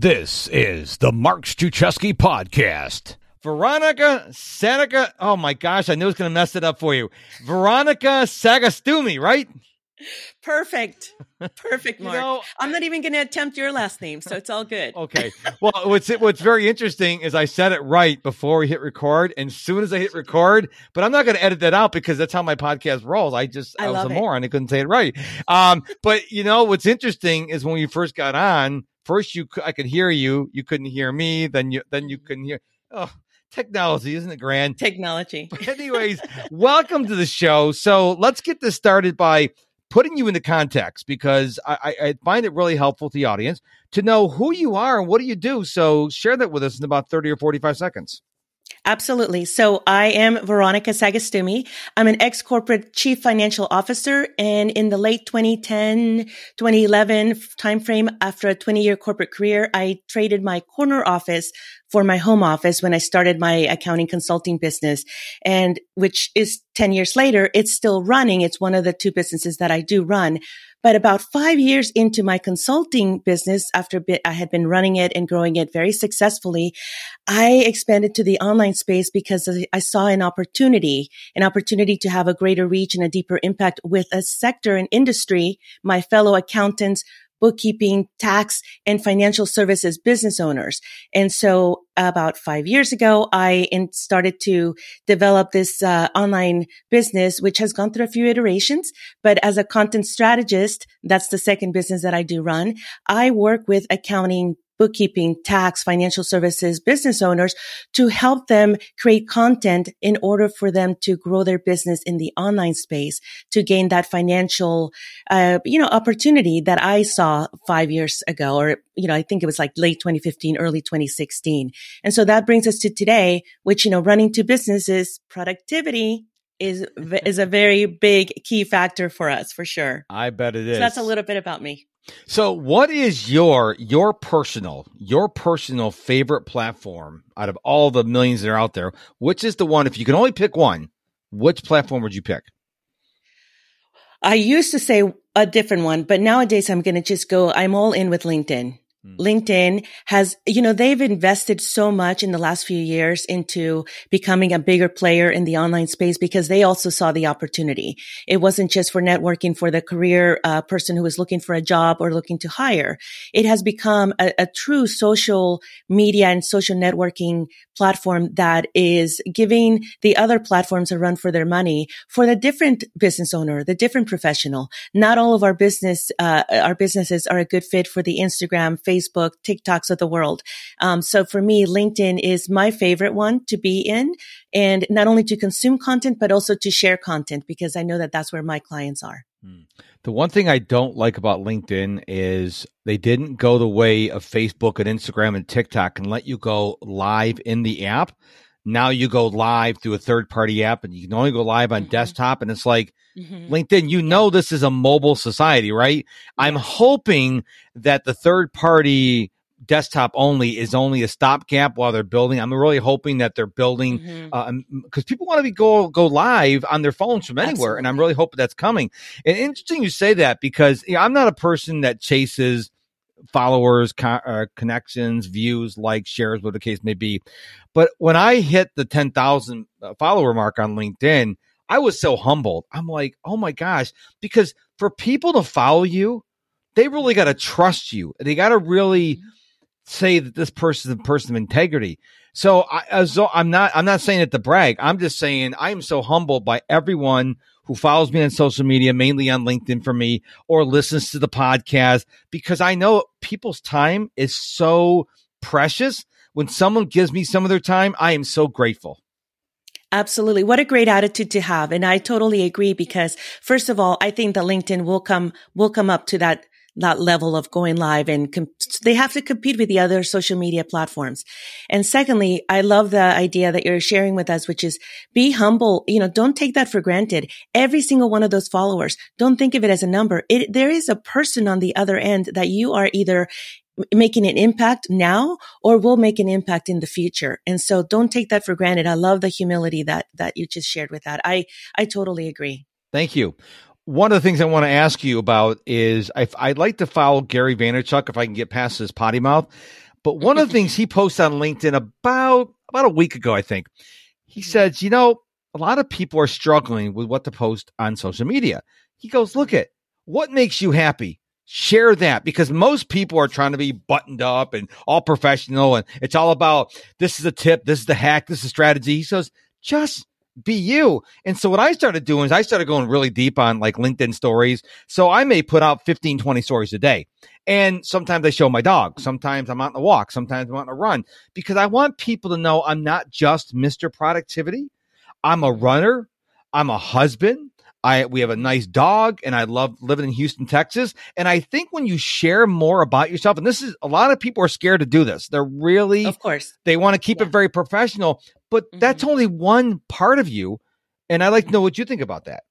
This is the Mark Struczewski podcast. Veronica Seneca. Oh my gosh, I knew I was going to mess it up for you. Veronica Sagastume, right? Perfect. Perfect, Mark. know, I'm not even going to attempt your last name, so it's all good. okay. Well, what's what's very interesting is I said it right before we hit record, and as soon as I hit record, but I'm not going to edit that out because that's how my podcast rolls. I just I, I was a it. moron. I couldn't say it right. Um, but you know what's interesting is when we first got on, first you I could hear you, you couldn't hear me, then you then you mm-hmm. couldn't hear. Oh, technology, isn't it grand? Technology. But anyways, welcome to the show. So let's get this started by putting you into context because I, I, find it really helpful to the audience to know who you are and what do you do. So share that with us in about 30 or 45 seconds. Absolutely. So I am Veronica Sagastume. I'm an ex corporate chief financial officer. And in the late 2010, 2011 timeframe, after a 20 year corporate career, I traded my corner office for my home office when I started my accounting consulting business. And which is 10 years later, it's still running. It's one of the two businesses that I do run. But about five years into my consulting business, after I had been running it and growing it very successfully, I expanded to the online space because I saw an opportunity, an opportunity to have a greater reach and a deeper impact with a sector and industry, my fellow accountants bookkeeping, tax, and financial services business owners. And so about five years ago, I started to develop this uh, online business, which has gone through a few iterations. But as a content strategist, that's the second business that I do run. I work with accounting bookkeeping, tax, financial services business owners to help them create content in order for them to grow their business in the online space to gain that financial, uh, you know, opportunity that I saw five years ago, or, you know, I think it was like late 2015, early 2016. And so that brings us to today, which, you know, running two businesses, productivity is is a very big key factor for us for sure. I bet it is. So that's a little bit about me. So, what is your your personal your personal favorite platform out of all the millions that are out there? Which is the one? If you can only pick one, which platform would you pick? I used to say a different one, but nowadays I'm going to just go. I'm all in with LinkedIn. Mm. LinkedIn has, you know, they've invested so much in the last few years into becoming a bigger player in the online space because they also saw the opportunity. It wasn't just for networking for the career uh, person who was looking for a job or looking to hire. It has become a, a true social media and social networking platform that is giving the other platforms a run for their money for the different business owner, the different professional. Not all of our business, uh, our businesses are a good fit for the Instagram, Facebook, TikToks of the world. Um, so for me, LinkedIn is my favorite one to be in and not only to consume content, but also to share content because I know that that's where my clients are. Hmm. The one thing I don't like about LinkedIn is they didn't go the way of Facebook and Instagram and TikTok and let you go live in the app. Now you go live through a third party app and you can only go live on mm-hmm. desktop. And it's like, Mm-hmm. LinkedIn, you know, this is a mobile society, right? I'm hoping that the third party desktop only is only a stopgap while they're building. I'm really hoping that they're building because mm-hmm. uh, people want to be go go live on their phones from anywhere, Absolutely. and I'm really hoping that's coming. And interesting you say that because you know, I'm not a person that chases followers, uh, connections, views, likes, shares, whatever the case may be. But when I hit the 10,000 uh, follower mark on LinkedIn, I was so humbled. I'm like, oh my gosh, because for people to follow you, they really got to trust you. They got to really mm-hmm. say that this person is a person of integrity. So I, as I'm not, I'm not saying it to brag. I'm just saying I am so humbled by everyone who follows me on social media, mainly on LinkedIn for me, or listens to the podcast because I know people's time is so precious. When someone gives me some of their time, I am so grateful. Absolutely. What a great attitude to have. And I totally agree because first of all, I think that LinkedIn will come, will come up to that, that level of going live and com- they have to compete with the other social media platforms. And secondly, I love the idea that you're sharing with us, which is be humble. You know, don't take that for granted. Every single one of those followers, don't think of it as a number. It, there is a person on the other end that you are either making an impact now or will make an impact in the future. And so don't take that for granted. I love the humility that, that you just shared with that. I, I totally agree. Thank you. One of the things I want to ask you about is I, would like to follow Gary Vaynerchuk if I can get past his potty mouth. But one of the things he posts on LinkedIn about about a week ago, I think, he mm-hmm. says, you know, a lot of people are struggling with what to post on social media. He goes, look at what makes you happy. Share that because most people are trying to be buttoned up and all professional and it's all about this is a tip, this is the hack, this is strategy. He says, just be you. And so what I started doing is I started going really deep on like LinkedIn stories. So I may put out 15, 20 stories a day. And sometimes I show my dog. Sometimes I'm out on a walk. Sometimes I'm on a run because I want people to know I'm not just Mr. Productivity. I'm a runner. I'm a husband. I we have a nice dog and I love living in Houston, Texas. And I think when you share more about yourself, and this is a lot of people are scared to do this. They're really Of course. They want to keep yeah. it very professional, but mm-hmm. that's only one part of you. And I'd like to know what you think about that.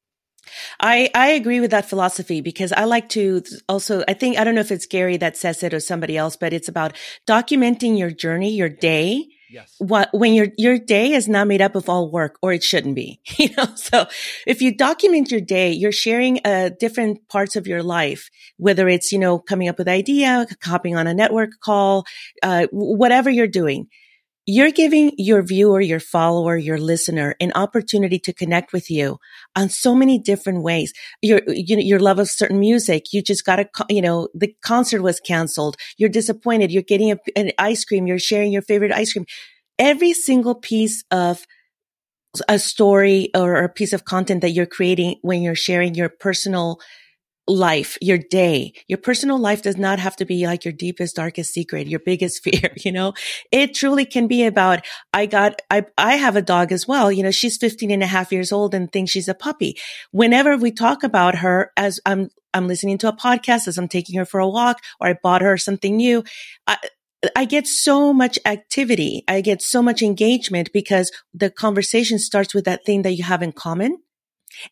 I, I agree with that philosophy because I like to also, I think, I don't know if it's Gary that says it or somebody else, but it's about documenting your journey, your day, Yes. What, when your, your day is not made up of all work or it shouldn't be, you know? So if you document your day, you're sharing, uh, different parts of your life, whether it's, you know, coming up with idea, hopping on a network call, uh, whatever you're doing you're giving your viewer, your follower, your listener an opportunity to connect with you on so many different ways. Your, you know, your love of certain music. You just got a, you know, the concert was canceled. You're disappointed. You're getting a, an ice cream. You're sharing your favorite ice cream. Every single piece of a story or a piece of content that you're creating when you're sharing your personal life, your day, your personal life does not have to be like your deepest, darkest secret, your biggest fear, you know, it truly can be about, I got, I, I have a dog as well. You know, she's 15 and a half years old and thinks she's a puppy. Whenever we talk about her as I'm, I'm listening to a podcast, as I'm taking her for a walk or I bought her something new, I, I get so much activity. I get so much engagement because the conversation starts with that thing that you have in common.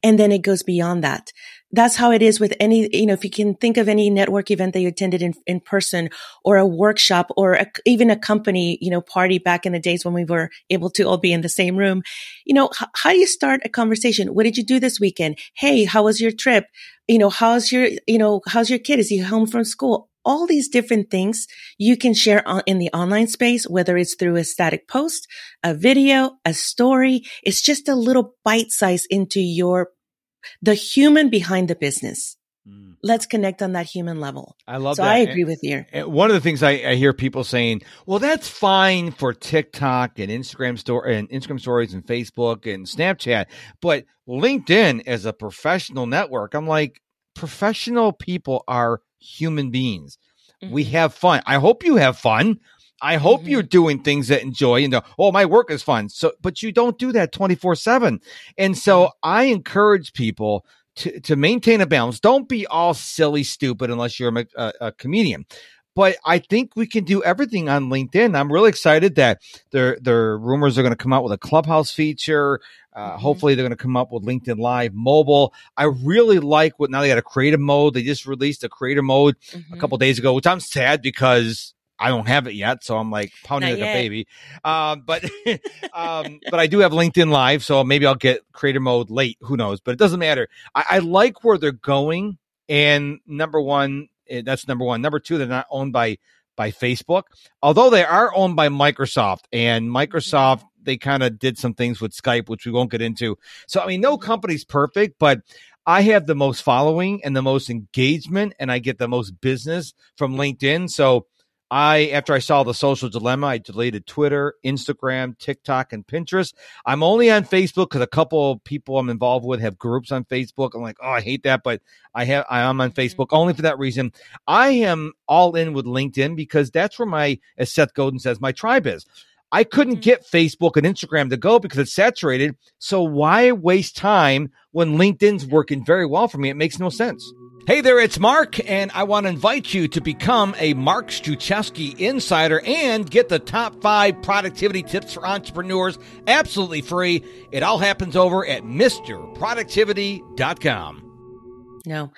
And then it goes beyond that that's how it is with any, you know, if you can think of any network event that you attended in, in person or a workshop or a, even a company, you know, party back in the days when we were able to all be in the same room, you know, h- how do you start a conversation? What did you do this weekend? Hey, how was your trip? You know, how's your, you know, how's your kid? Is he home from school? All these different things you can share on, in the online space, whether it's through a static post, a video, a story. It's just a little bite size into your the human behind the business. Mm. Let's connect on that human level. I love so that. I agree and, with you. one of the things I, I, hear people saying, well, that's fine for TikTok and Instagram story and Instagram stories and Facebook and Snapchat, but LinkedIn as a professional network, I'm like, professional people are human beings. Mm-hmm. We have fun. I hope you have fun. I hope mm-hmm. you're doing things that enjoy and oh, my work is fun. So, but you don't do that 24 seven. And so mm-hmm. I encourage people to, to maintain a balance. Don't be all silly, stupid unless you're a, a, a comedian but I think we can do everything on LinkedIn. I'm really excited that their their rumors are going to come out with a Clubhouse feature. Uh, mm-hmm. Hopefully, they're going to come up with LinkedIn Live mobile. I really like what now they got a creative mode. They just released a creative mode mm-hmm. a couple days ago, which I'm sad because I don't have it yet, so I'm like pounding Not like yet. a baby. Um, but um, but I do have LinkedIn Live, so maybe I'll get creator mode late. Who knows? But it doesn't matter. I, I like where they're going. And number one, eh, that's number one. Number two, they're not owned by by Facebook, although they are owned by Microsoft. And Microsoft, they kind of did some things with Skype, which we won't get into. So I mean, no company's perfect, but I have the most following and the most engagement, and I get the most business from LinkedIn. So I, after I saw the social dilemma, I deleted Twitter, Instagram, TikTok, and Pinterest. I'm only on Facebook because a couple of people I'm involved with have groups on Facebook. I'm like, oh, I hate that, but I have, I am on mm-hmm. Facebook only for that reason. I am all in with LinkedIn because that's where my, as Seth Godin says, my tribe is. I couldn't mm-hmm. get Facebook and Instagram to go because it's saturated. So why waste time when LinkedIn's working very well for me? It makes no sense. Hey there, it's Mark, and I want to invite you to become a Mark Struczewski insider and get the top five productivity tips for entrepreneurs absolutely free. It all happens over at misterproductivity.com. No,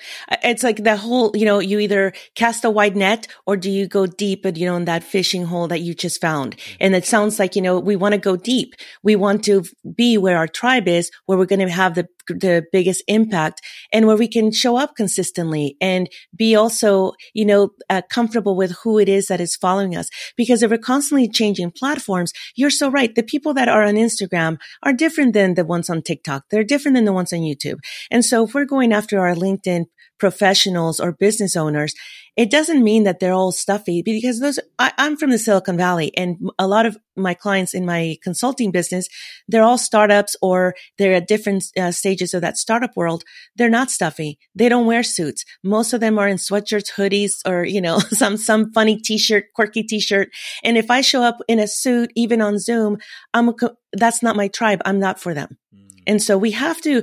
it's like the whole, you know, you either cast a wide net or do you go deep, you know, in that fishing hole that you just found. Mm-hmm. And it sounds like, you know, we want to go deep. We want to be where our tribe is, where we're going to have the the biggest impact and where we can show up consistently and be also, you know, uh, comfortable with who it is that is following us. Because if we're constantly changing platforms, you're so right. The people that are on Instagram are different than the ones on TikTok. They're different than the ones on YouTube. And so if we're going after our LinkedIn professionals or business owners, it doesn't mean that they're all stuffy because those, I, am from the Silicon Valley and a lot of my clients in my consulting business, they're all startups or they're at different uh, stages of that startup world. They're not stuffy. They don't wear suits. Most of them are in sweatshirts, hoodies, or, you know, some, some funny t-shirt, quirky t-shirt. And if I show up in a suit, even on Zoom, I'm a, that's not my tribe. I'm not for them. Mm. And so we have to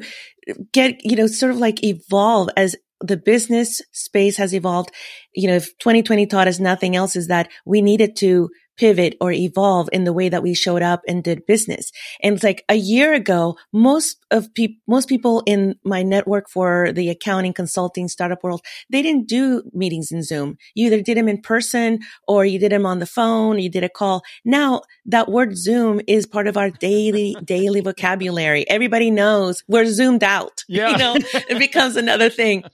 get, you know, sort of like evolve as the business space has evolved. You know, if 2020 taught us nothing else is that we needed to pivot or evolve in the way that we showed up and did business. And it's like a year ago, most of people, most people in my network for the accounting, consulting, startup world, they didn't do meetings in Zoom. You either did them in person or you did them on the phone, you did a call. Now that word Zoom is part of our daily, daily vocabulary. Everybody knows we're zoomed out. Yeah. You know, it becomes another thing.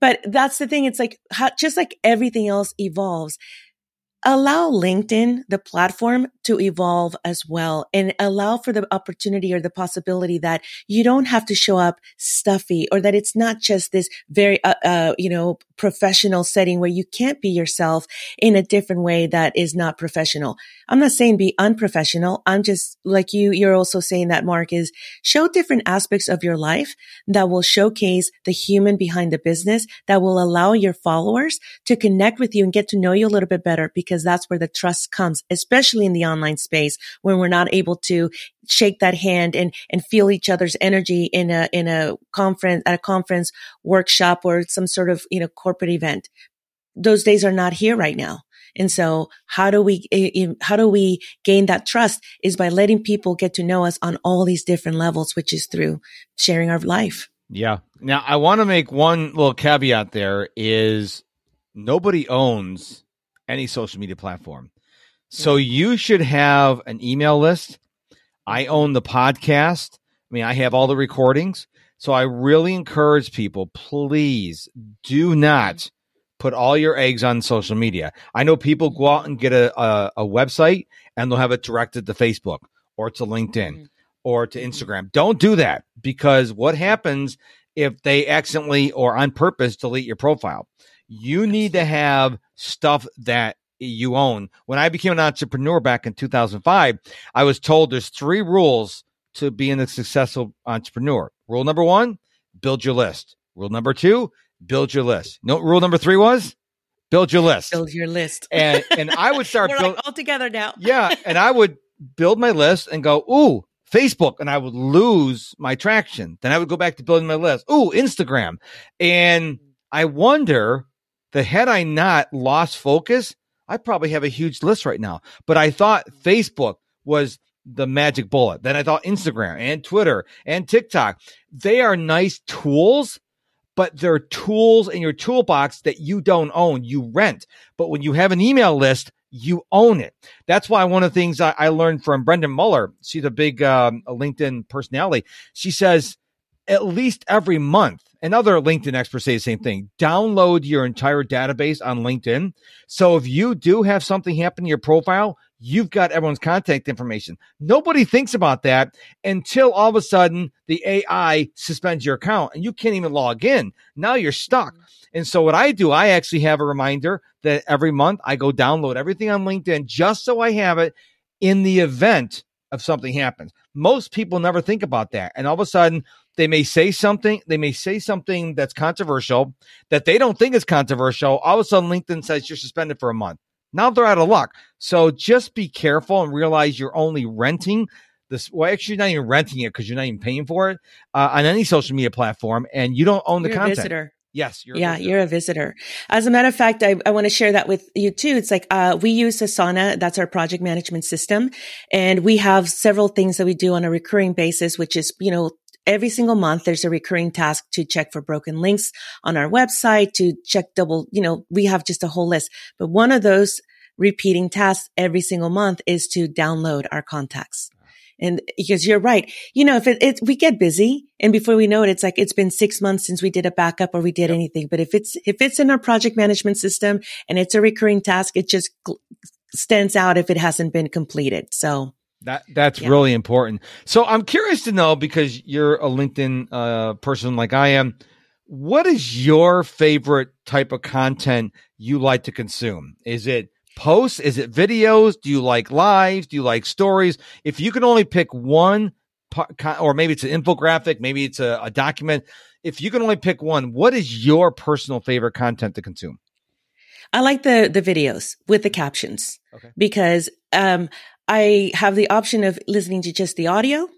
But that's the thing. It's like, how, just like everything else evolves allow LinkedIn, the platform to evolve as well and allow for the opportunity or the possibility that you don't have to show up stuffy or that it's not just this very, uh, uh, you know, professional setting where you can't be yourself in a different way that is not professional. I'm not saying be unprofessional. I'm just like you, you're also saying that Mark is show different aspects of your life that will showcase the human behind the business that will allow your followers to connect with you and get to know you a little bit better because that's where the trust comes, especially in the online space when we're not able to shake that hand and, and feel each other's energy in a, in a conference, at a conference workshop or some sort of, you know, corporate event. Those days are not here right now. And so how do we, eh, eh, how do we gain that trust is by letting people get to know us on all these different levels, which is through sharing our life. Yeah. Now I want to make one little caveat there is nobody owns any social media platform. So you should have an email list. I own the podcast. I mean, I have all the recordings. So I really encourage people, please do not put all your eggs on social media. I know people go out and get a, a, a website and they'll have it directed to Facebook or to LinkedIn mm-hmm. or to mm-hmm. Instagram. Don't do that because what happens if they accidentally or on purpose delete your profile? You need to have stuff that you own. When I became an entrepreneur back in 2005, I was told there's three rules to being a successful entrepreneur. Rule number one, build your list. Rule number two, build your list. No, rule number three was build your list. Build your list. And and I would start build, like all together now. yeah, and I would build my list and go, ooh, Facebook, and I would lose my traction. Then I would go back to building my list. Ooh, Instagram, and I wonder that had I not lost focus, I probably have a huge list right now. But I thought Facebook was the magic bullet. Then I thought Instagram and Twitter and TikTok. They are nice tools, but they're tools in your toolbox that you don't own. You rent. But when you have an email list, you own it. That's why one of the things I, I learned from Brenda Meller, she's a big um, LinkedIn personality. She says at least every month, and other LinkedIn experts say the same thing. Download your entire database on LinkedIn. So if you do have something happen to your profile, you've got everyone's contact information. Nobody thinks about that until all of a sudden the AI suspends your account and you can't even log in. Now you're stuck. Mm-hmm. And so what I do, I actually have a reminder that every month I go download everything on LinkedIn just so I have it in the event of something happens. Most people never think about that. And all of a sudden they may say something, they may say something that's controversial that they don't think is controversial. All of a sudden, LinkedIn says you're suspended for a month. Now they're out of luck. So just be careful and realize you're only renting this. Well, actually, you're not even renting it because you're not even paying for it uh, on any social media platform, and you don't own the you're content. visitor. Yes, you're yeah, you're a visitor. As a matter of fact, I, I want to share that with you too. It's like uh, we use Asana, that's our project management system, and we have several things that we do on a recurring basis, which is you know every single month there's a recurring task to check for broken links on our website to check double you know we have just a whole list but one of those repeating tasks every single month is to download our contacts And because you're right, you know, if it, it, we get busy and before we know it, it's like, it's been six months since we did a backup or we did yep. anything. But if it's, if it's in our project management system and it's a recurring task, it just stands out if it hasn't been completed. So that that's yeah. really important. So I'm curious to know because you're a LinkedIn uh, person like I am. What is your favorite type of content you like to consume? Is it posts? Is it videos? Do you like lives? Do you like stories? If you can only pick one, or maybe it's an infographic, maybe it's a, a document. If you can only pick one, what is your personal favorite content to consume? I like the the videos with the captions okay. because um, I have the option of listening to just the audio,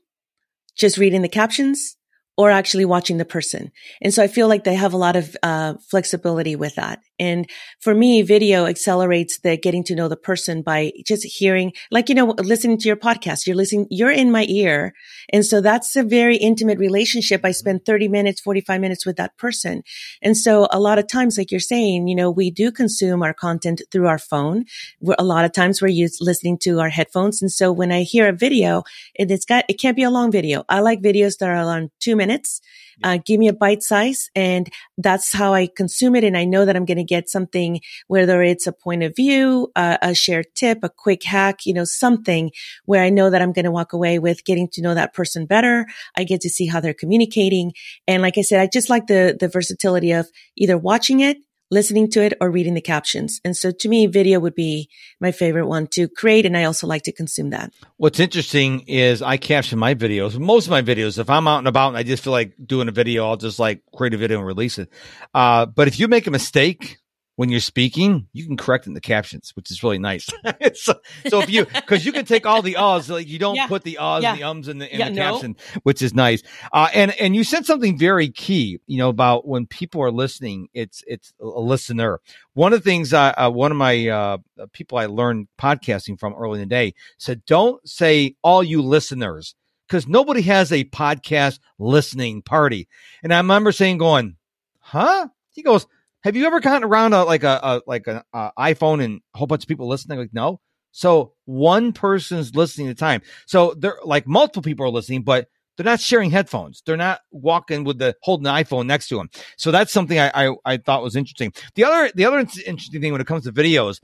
just reading the captions, or actually watching the person. And so I feel like they have a lot of uh, flexibility with that. And for me, video accelerates the getting to know the person by just hearing, like, you know, listening to your podcast. You're listening, you're in my ear. And so that's a very intimate relationship. I spend 30 minutes, 45 minutes with that person. And so a lot of times, like you're saying, you know, we do consume our content through our phone. We're, a lot of times we're used listening to our headphones. And so when I hear a video, it, it's got, it can't be a long video. I like videos that are around two minutes uh, give me a bite size and that's how I consume it. And I know that I'm going to get something, whether it's a point of view, uh, a shared tip, a quick hack, you know, something where I know that I'm going to walk away with getting to know that person better. I get to see how they're communicating. And like I said, I just like the, the versatility of either watching it listening to it or reading the captions. And so to me, video would be my favorite one to create. And I also like to consume that. What's interesting is I caption my videos, most of my videos. If I'm out and about and I just feel like doing a video, I'll just like create a video and release it. Uh, but if you make a mistake, when you're speaking, you can correct in the captions, which is really nice. so, so, if you, because you can take all the uhs, like you don't yeah. put the uhs yeah. and the ums in the, in yeah, the no. caption, which is nice. Uh, and and you said something very key, you know, about when people are listening, it's it's a listener. One of the things, uh, uh, one of my uh, people I learned podcasting from early in the day said, don't say all you listeners, because nobody has a podcast listening party. And I remember saying, going, huh? He goes have you ever gotten around a, like a, a like an iPhone and a whole bunch of people listening? Like, no. So one person's listening at a time. So they're like multiple people are listening, but they're not sharing headphones. They're not walking with the holding the iPhone next to them. So that's something I, I, I thought was interesting. The other the other interesting thing when it comes to videos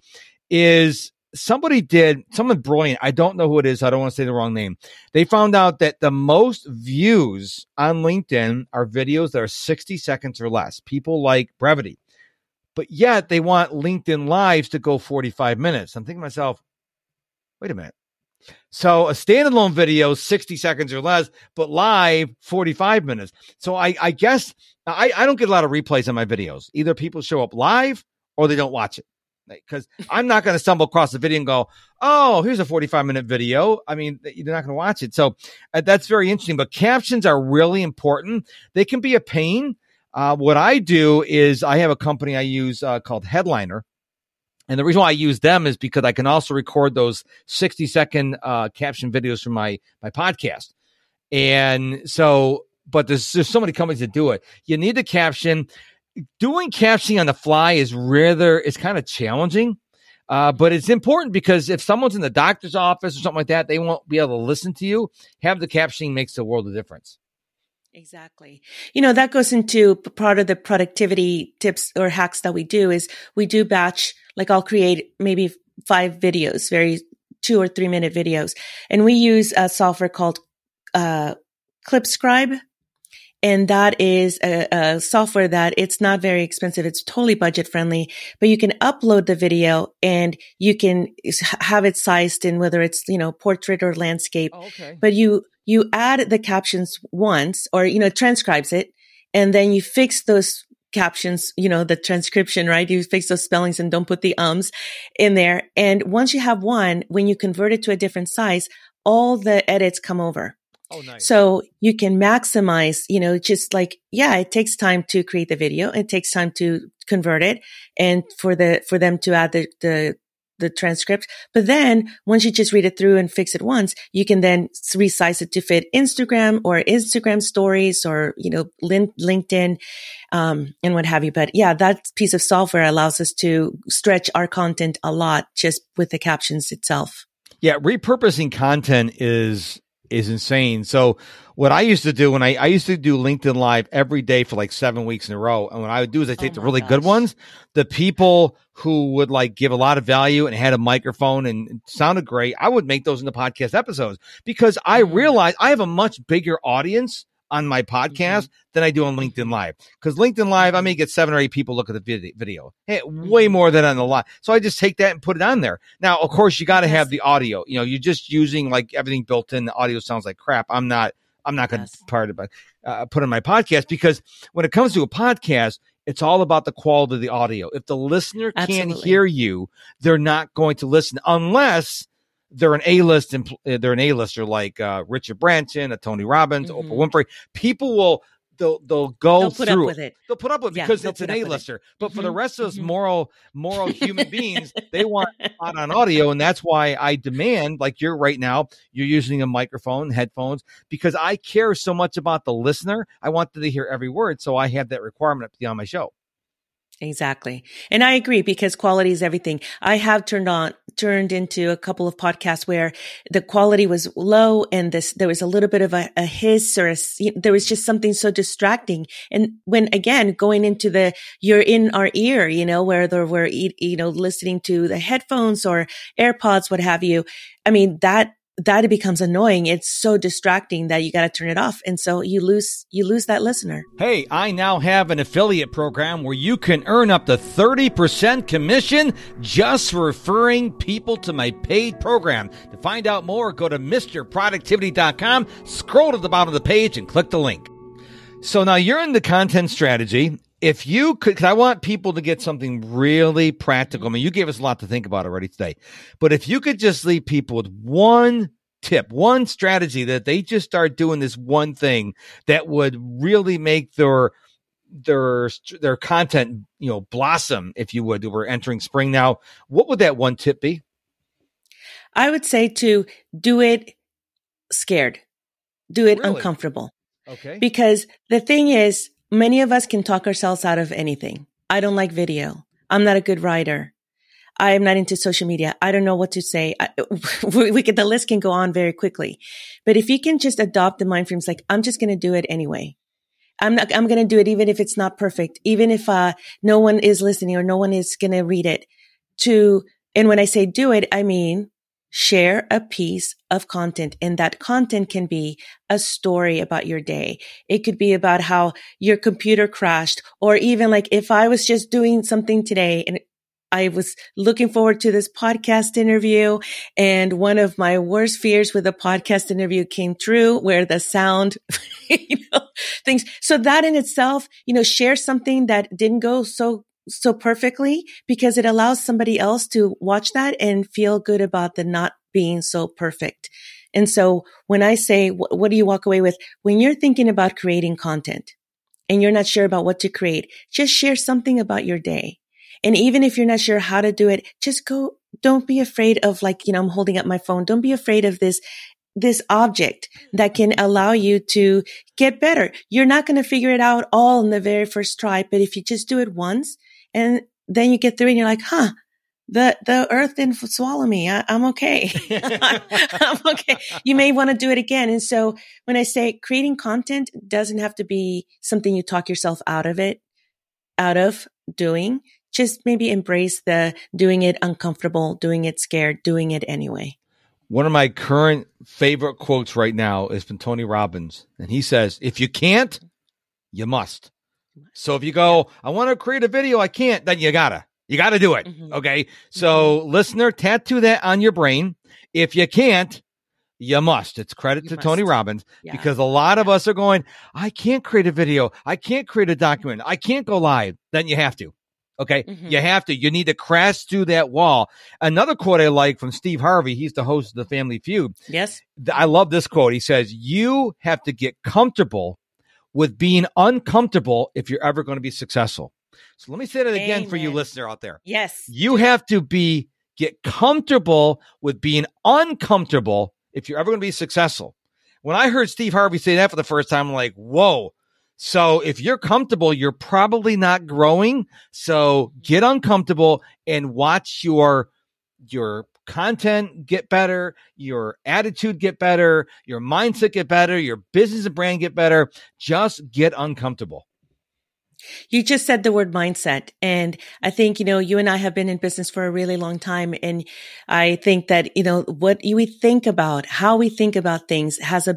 is somebody did someone brilliant. I don't know who it is. I don't want to say the wrong name. They found out that the most views on LinkedIn are videos that are 60 seconds or less. People like brevity but yet they want LinkedIn Lives to go 45 minutes. I'm thinking to myself, wait a minute. So a standalone video, 60 seconds or less, but live 45 minutes. So I, I guess I, I don't get a lot of replays on my videos. Either people show up live or they don't watch it. Because I'm not going to stumble across the video and go, oh, here's a 45 minute video. I mean, you're not going to watch it. So uh, that's very interesting. But captions are really important. They can be a pain uh, what I do is I have a company I use uh, called Headliner. And the reason why I use them is because I can also record those 60 second uh, caption videos from my, my podcast. And so, but there's, there's so many companies that do it. You need the caption. Doing captioning on the fly is rather, it's kind of challenging. Uh, but it's important because if someone's in the doctor's office or something like that, they won't be able to listen to you. Have the captioning makes a world of difference. Exactly. You know, that goes into part of the productivity tips or hacks that we do is we do batch, like I'll create maybe five videos, very two or three minute videos. And we use a software called, uh, Clipscribe. And that is a, a, software that it's not very expensive. It's totally budget friendly, but you can upload the video and you can have it sized in whether it's, you know, portrait or landscape. Oh, okay. But you, you add the captions once or, you know, transcribes it and then you fix those captions, you know, the transcription, right? You fix those spellings and don't put the ums in there. And once you have one, when you convert it to a different size, all the edits come over. Oh, nice. So you can maximize, you know, just like, yeah, it takes time to create the video. It takes time to convert it and for the, for them to add the, the the transcript. But then once you just read it through and fix it once, you can then resize it to fit Instagram or Instagram stories or, you know, LinkedIn, um, and what have you. But yeah, that piece of software allows us to stretch our content a lot just with the captions itself. Yeah. Repurposing content is is insane. So what I used to do when I, I used to do LinkedIn live every day for like seven weeks in a row. And what I would do is I take Oh the really good ones, the people who would like give a lot of value and had a microphone and sounded great. I would make those into podcast episodes because I Mhm. realized I have a much bigger audience on my mm-hmm. podcast than I do on LinkedIn live. Cause LinkedIn live, I mm-hmm. may get seven or eight people look at the vid- video. Hey, way mm-hmm. more than on the live. So I just take that and put it on there. Now, of course, you got to have the audio. You know, you're just using like everything built in. The audio sounds like crap. I'm not. I'm not going to Yes. part it, uh, put in my podcast because when it comes to a podcast, it's all about the quality of the audio. If the listener can't hear you, they're not going to listen unless they're an A-list and they're an A-lister like uh, Richard Branson, a Tony Robbins, Mhm. Oprah Winfrey. People will they'll they'll go They'll put through up with it. They'll put up with it Yeah, because it's an with it. A-lister. But for the Mhm, rest of us mhm. moral moral human beings, they want out on audio, and that's why I demand, like you're right now, you're using a microphone, headphones, because I care so much about the listener. I want them to hear every word, so I have that requirement to be on my show. Exactly. And I agree because quality is everything. I have turned on, turned into a couple of podcasts where the quality was low and this, there was a little bit of a, a hiss or a, there was just something so distracting. And when again, going into the, you're in our ear, you know, whether we're, you know, listening to the headphones or AirPods, what have you. I mean, that, that it becomes annoying. It's so distracting that you got to turn it off. And so you lose, you lose that listener. Hey, I now have an affiliate program where you can earn up to 30% commission just for referring people to my paid program. To find out more, go to misterproductivity.com, scroll to the bottom of the page, and click the link. So now you're in the content strategy. If you could, 'cause I want people to get something really practical. I mean, you gave us a lot to think about already today, but if you could just leave people with one tip, one strategy that they just start doing this one thing that would really make their their their content, you know, blossom, if you would. We're entering spring now. What would that one tip be? I would say to do it scared, do it Really? uncomfortable. Okay. Because the thing is, many of us can talk ourselves out of anything. I don't like video. I'm not a good writer. I am not into social media. I don't know what to say. I, we, could, the list can go on very quickly. But if you can just adopt the mind frames, like, I'm just going to do it anyway. I'm not, I'm going to do it even if it's not perfect, even if, uh, no one is listening or no one is going to read it to, and when I say do it, I mean, share a piece of content and that content can be a story about your day. It could be about how your computer crashed or even like if I was just doing something today and I was looking forward to this podcast interview and one of my worst fears with a podcast interview came true where the sound, you know, things. So that in itself, you know, share something that didn't go so so perfectly because it allows somebody else to watch that and feel good about the not being so perfect. And so when I say, what, what do you walk away with? When you're thinking about creating content and you're not sure about what to create, just share something about your day. And even if you're not sure how to do it, just go, don't be afraid of like, you know, I'm holding up my phone. Don't be afraid of this this object that can allow you to get better. You're not going to figure it out all in the very first try, but if you just do it once and then you get through and you're like, huh, the, the earth didn't swallow me. I, I'm okay. I'm okay. You may want to do it again. And so when I say creating content doesn't have to be something you talk yourself out of it, out of doing, just maybe embrace the doing it uncomfortable, doing it scared, doing it anyway. One of my current favorite quotes right now is from Tony Robbins, and he says, "If you can't, you must." So if you go, I want to create a video, I can't, then you gotta, you gotta do it. Mhm. Okay. So listener, tattoo that on your brain. If you can't, you must. It's credit You to Tony. Robbins Yeah. because a lot of us are going, I can't create a video, I can't create a document, I can't go live. Then you have to. Okay. Mhm. You have to. You need to crash through that wall. Another quote I like from Steve Harvey, he's the host of the Family Feud. yes. I love this quote. He says, You have to get comfortable with being uncomfortable if you're ever going to be successful. So let me say that again for you, listener out there. Yes. You have to be get comfortable with being uncomfortable if you're ever going to be successful. When I heard Steve Harvey say that for the first time, I'm like, whoa. So if you're comfortable, you're probably not growing. So get uncomfortable and watch your your content get better, your attitude get better, your mindset get better, your business and brand get better. Just get uncomfortable. You just said the word mindset. And I think, you know, you and I have been in business for a really long time. And I think that, you know, what we think about, how we think about things has a,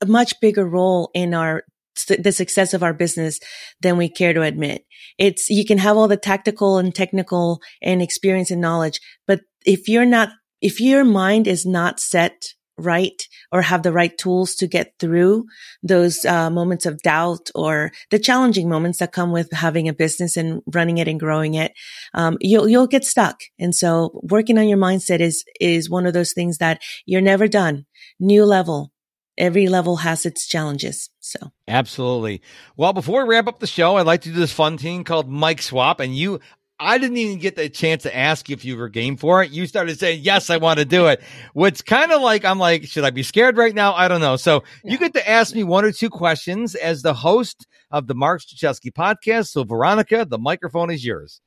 a much bigger role in our the success of our business than we care to admit. It's, you can have all the tactical and technical and experience and knowledge, but if you're not, if your mind is not set right or have the right tools to get through those uh, moments of doubt or the challenging moments that come with having a business and running it and growing it um, you'll you'll get stuck. And so working on your mindset is is one of those things that you're never done. New level. Every level has its challenges. So. Absolutely. Well, before we wrap up the show, I'd like to do this fun thing called Mic Swap, and you I didn't even get the chance to ask if you were game for it. You started saying, yes, I want to do it. Which kind of like, I'm like, should I be scared right now? I don't know. So yeah. you get to ask me one or two questions as the host of the Mark Struczewski podcast. So Veronica, the microphone is yours.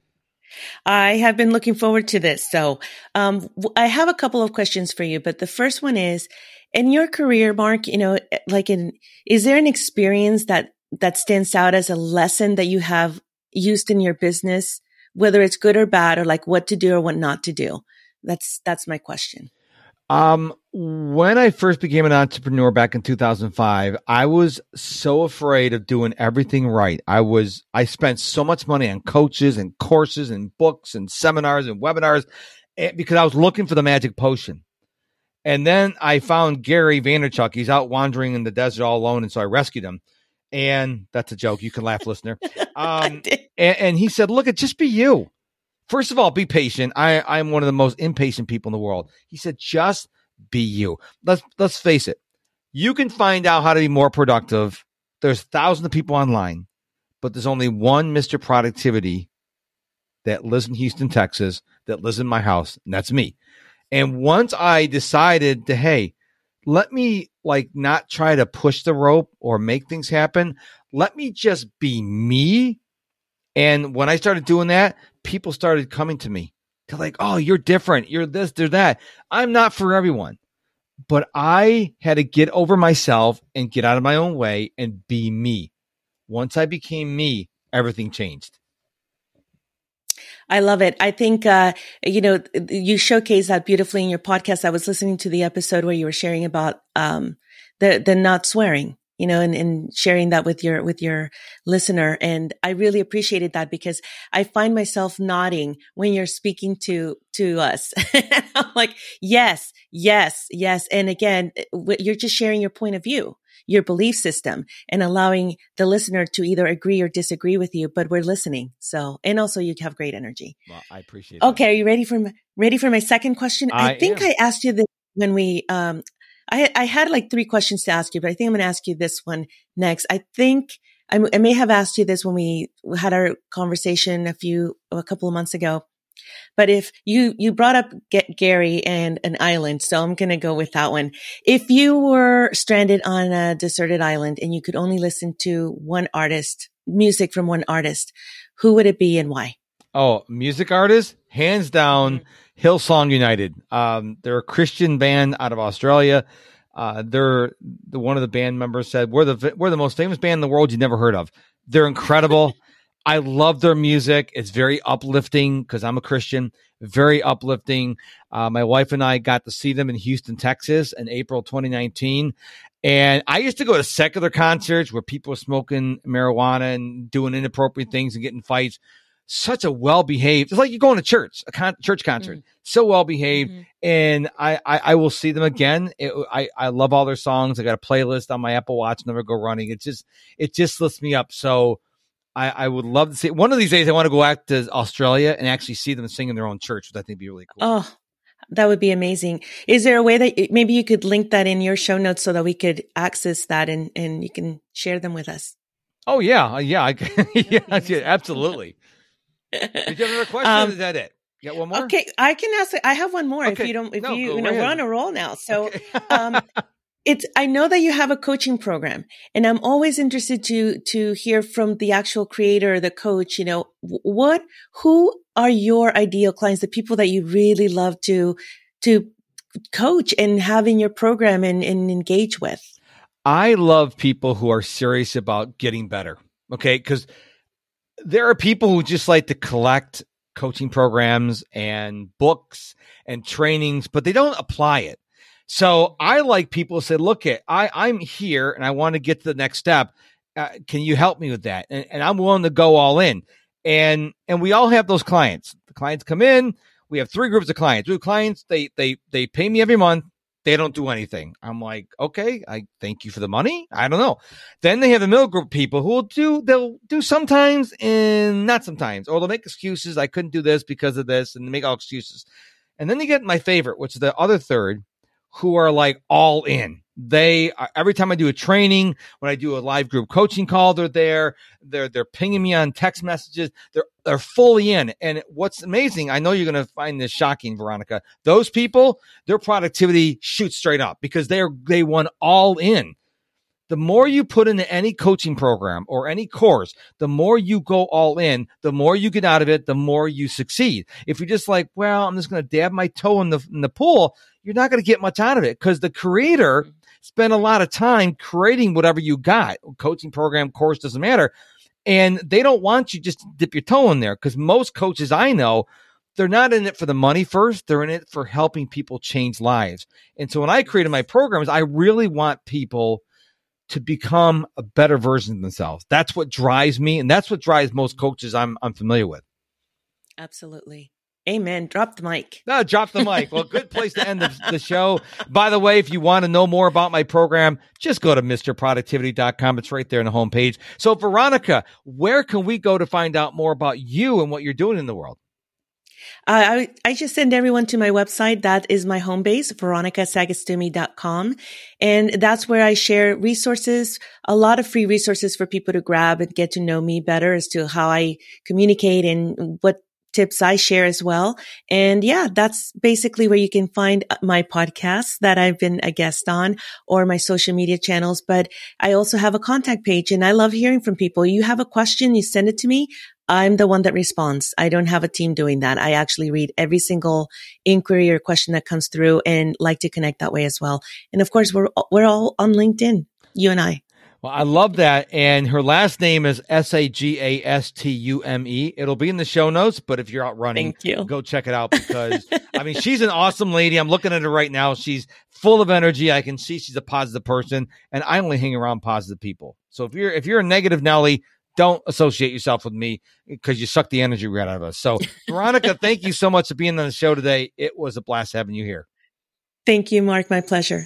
I have been looking forward to this. So, um, I have a couple of questions for you, but the first one is, in your career, Mark, you know, like in, is there an experience that, that stands out as a lesson that you have used in your business whether it's good or bad or like what to do or what not to do? That's that's my question. Um, when I first became an entrepreneur back in 2005, I was so afraid of doing everything right. I was, I spent so much money on coaches and courses and books and seminars and webinars eh, because I was looking for the magic potion. And then I found Gary Vaynerchuk. He's out wandering in the desert all alone. And so I rescued him and that's a joke. You can laugh, listener. Um, and, and, he said, "Look, at just be you. First of all, be patient. I I'm one of the most impatient people in the world." He said, "Just be you. Let's let's face it. You can find out how to be more productive. There's thousands of people online, but there's only one Mister Productivity that lives in Houston, Texas, that lives in my house, and that's me. And once I decided to, hey, let me like not try to push the rope or make things happen. Let me just be me. And when I started doing that, people started coming to me. They're like, oh, you're different. You're this, they're that. I'm not for everyone. But I had to get over myself and get out of my own way and be me. Once I became me, everything changed. I love it. I think, uh, you know, you showcase that beautifully in your podcast. I was listening to the episode where you were sharing about, um, the, the not swearing, you know, and, and sharing that with your, with your listener. And I really appreciated that because I find myself nodding when you're speaking to, to us. I'm like, yes, yes, yes. And again, you're just sharing your point of view your belief system and allowing the listener to either agree or disagree with you, but we're listening. So, and also you have great energy. Well, I appreciate it. Okay. That. Are you ready for, my, ready for my second question? I, I think am. I asked you this when we, um, I, I had like three questions to ask you, but I think I'm going to ask you this one next. I think I, I may have asked you this when we had our conversation a few, a couple of months ago. But if you, you brought up Get Gary and an island, so I'm going to go with that one. If you were stranded on a deserted island and you could only listen to one artist, music from one artist, who would it be and why? Oh, music artist, hands down, mm-hmm. Hillsong United. Um, they're a Christian band out of Australia. Uh, they're the one of the band members said we're the we're the most famous band in the world you've never heard of. They're incredible. I love their music. It's very uplifting because I'm a Christian. Very uplifting. Uh, my wife and I got to see them in Houston, Texas, in April 2019. And I used to go to secular concerts where people were smoking marijuana and doing inappropriate things and getting fights. Such a well behaved. It's like you're going to church, a con- church concert. Mm-hmm. So well behaved, mm-hmm. and I, I, I will see them again. It, I I love all their songs. I got a playlist on my Apple Watch. Never go running. It just it just lifts me up. So I, I would love to see one of these days. I want to go out to Australia and actually see them sing in their own church, which I think would be really cool. Oh, that would be amazing. Is there a way that maybe you could link that in your show notes so that we could access that and, and you can share them with us? Oh yeah, yeah, I, yeah, absolutely. Did you have another question? Um, is that it? You got one more? Okay, I can ask. I have one more. Okay. If you don't, if no, you, you know, we're on a roll now. So, okay. um, it's i know that you have a coaching program and i'm always interested to to hear from the actual creator the coach you know what who are your ideal clients the people that you really love to to coach and have in your program and, and engage with? I love people who are serious about getting better. Okay. Cause there are people who just like to collect coaching programs and books and trainings, but they don't apply it. So I like people to say, look at, I, I'm here and I want to get to the next step. Uh, can you help me with that? And, and I'm willing to go all in. And, and we all have those clients. The clients come in. We have three groups of clients. We have clients, they, they, they pay me every month they don't do anything. I'm like, okay, I thank you for the money. I don't know. Then they have the middle group people who will do, they'll do sometimes and not sometimes, or they'll make excuses. I couldn't do this because of this and make all excuses. And then you get my favorite, which is the other third who are like all in. They uh, every time I do a training, when I do a live group coaching call, they're there. They're they're pinging me on text messages. They're they're fully in. And what's amazing, I know you're going to find this shocking, Veronica. Those people, their productivity shoots straight up because they're they won all in. The more you put into any coaching program or any course, the more you go all in, the more you get out of it, the more you succeed. If you're just like, well, I'm just going to dab my toe in the in the pool, you're not going to get much out of it because the creator spent a lot of time creating whatever you got. Coaching program, course doesn't matter. And they don't want you just to dip your toe in there because most coaches I know, they're not in it for the money first. They're in it for helping people change lives. And so when I created my programs, I really want people to become a better version of themselves. That's what drives me, and that's what drives most coaches I'm I'm familiar with. Absolutely. Amen. Drop the mic. No, drop the mic. Well, good place to end the, the show. By the way, if you want to know more about my program, just go to misterproductivity.com. It's right there on the homepage. So, Veronica, where can we go to find out more about you and what you're doing in the world? Uh, I, I just send everyone to my website. That is my home base, veronicasagastume.com. And that's where I share resources, a lot of free resources for people to grab and get to know me better as to how I communicate and what tips I share as well. And yeah, that's basically where you can find my podcasts that I've been a guest on or my social media channels. But I also have a contact page and I love hearing from people. You have a question, you send it to me. I'm the one that responds. I don't have a team doing that. I actually read every single inquiry or question that comes through and like to connect that way as well. And of course, we're, we're all on LinkedIn, you and I. Well, I love that. And her last name is S A G A S T U M E. It'll be in the show notes, but if you're out running, thank you. go check it out because I mean, she's an awesome lady. I'm looking at her right now. She's full of energy. I can see she's a positive person and I only hang around positive people. So if you're, if you're a negative Nelly, don't associate yourself with me because you suck the energy right out of us. So, Veronica, thank you so much for being on the show today. It was a blast having you here. Thank you, Mark. My pleasure.